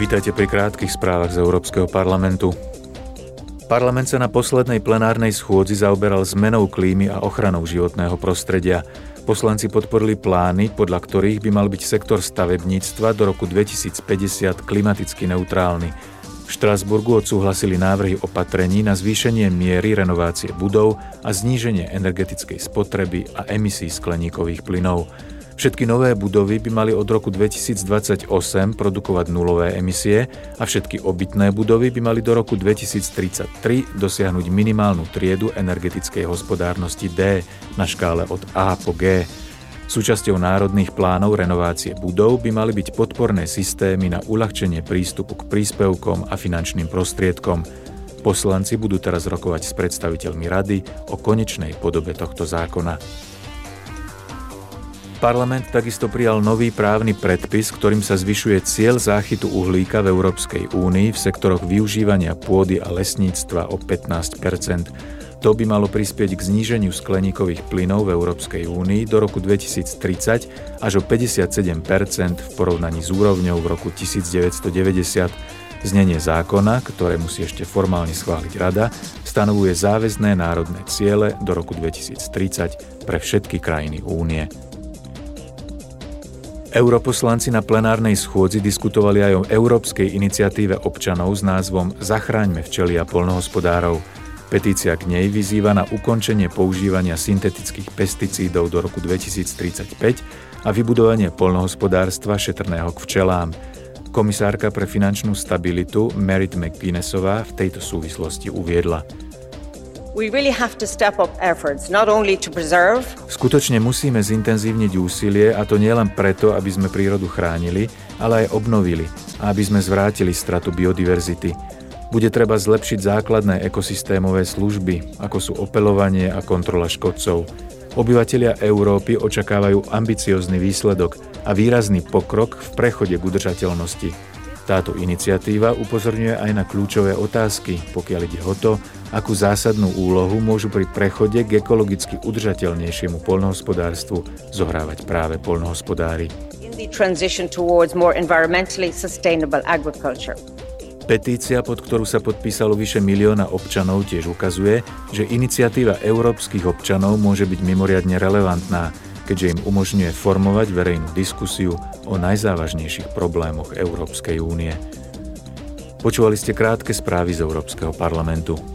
Vítajte pri krátkých správach z Európskeho parlamentu. Parlament sa na poslednej plenárnej schôdzi zaoberal zmenou klímy a ochranou životného prostredia. Poslanci podporili plány, podľa ktorých by mal byť sektor stavebníctva do roku 2050 klimaticky neutrálny. V Štrasburgu odsúhlasili návrhy opatrení na zvýšenie miery renovácie budov a zníženie energetickej spotreby a emisí skleníkových plynov. Všetky nové budovy by mali od roku 2028 produkovať nulové emisie a všetky obytné budovy by mali do roku 2033 dosiahnuť minimálnu triedu energetickej hospodárnosti D na škále od A po G. Súčasťou národných plánov renovácie budov by mali byť podporné systémy na uľahčenie prístupu k príspevkom a finančným prostriedkom. Poslanci budú teraz rokovať s predstaviteľmi rady o konečnej podobe tohto zákona. Parlament takisto prijal nový právny predpis, ktorým sa zvyšuje cieľ záchytu uhlíka v Európskej únii v sektoroch využívania pôdy a lesníctva o 15% To by malo prispieť k zníženiu skleníkových plynov v Európskej únii do roku 2030 až o 57% v porovnaní s úrovňou v roku 1990. Znenie zákona, ktoré musí ešte formálne schváliť Rada, stanovuje záväzné národné ciele do roku 2030 pre všetky krajiny únie. Europoslanci na plenárnej schôdzi diskutovali aj o európskej iniciatíve občanov s názvom Zachráňme včely a polnohospodárov. Petícia k nej vyzýva na ukončenie používania syntetických pesticídov do roku 2035 a vybudovanie polnohospodárstva šetrného k včelám. Komisárka pre finančnú stabilitu Merit McGuinnessová v tejto súvislosti uviedla – Skutočne musíme zintenzívniť úsilie a to nielen preto, aby sme prírodu chránili, ale aj obnovili aby sme zvrátili stratu biodiverzity. Bude treba zlepšiť základné ekosystémové služby, ako sú opelovanie a kontrola škodcov. Obyvatelia Európy očakávajú ambiciózny výsledok a výrazný pokrok v prechode k udržateľnosti. Táto iniciatíva upozorňuje aj na kľúčové otázky, pokiaľ ide o to, akú zásadnú úlohu môžu pri prechode k ekologicky udržateľnejšiemu poľnohospodárstvu zohrávať práve poľnohospodári. Petícia, pod ktorú sa podpísalo vyše milióna občanov, tiež ukazuje, že iniciatíva európskych občanov môže byť mimoriadne relevantná, keďže im umožňuje formovať verejnú diskusiu o najzávažnejších problémoch Európskej únie. Počúvali ste krátke správy z Európskeho parlamentu.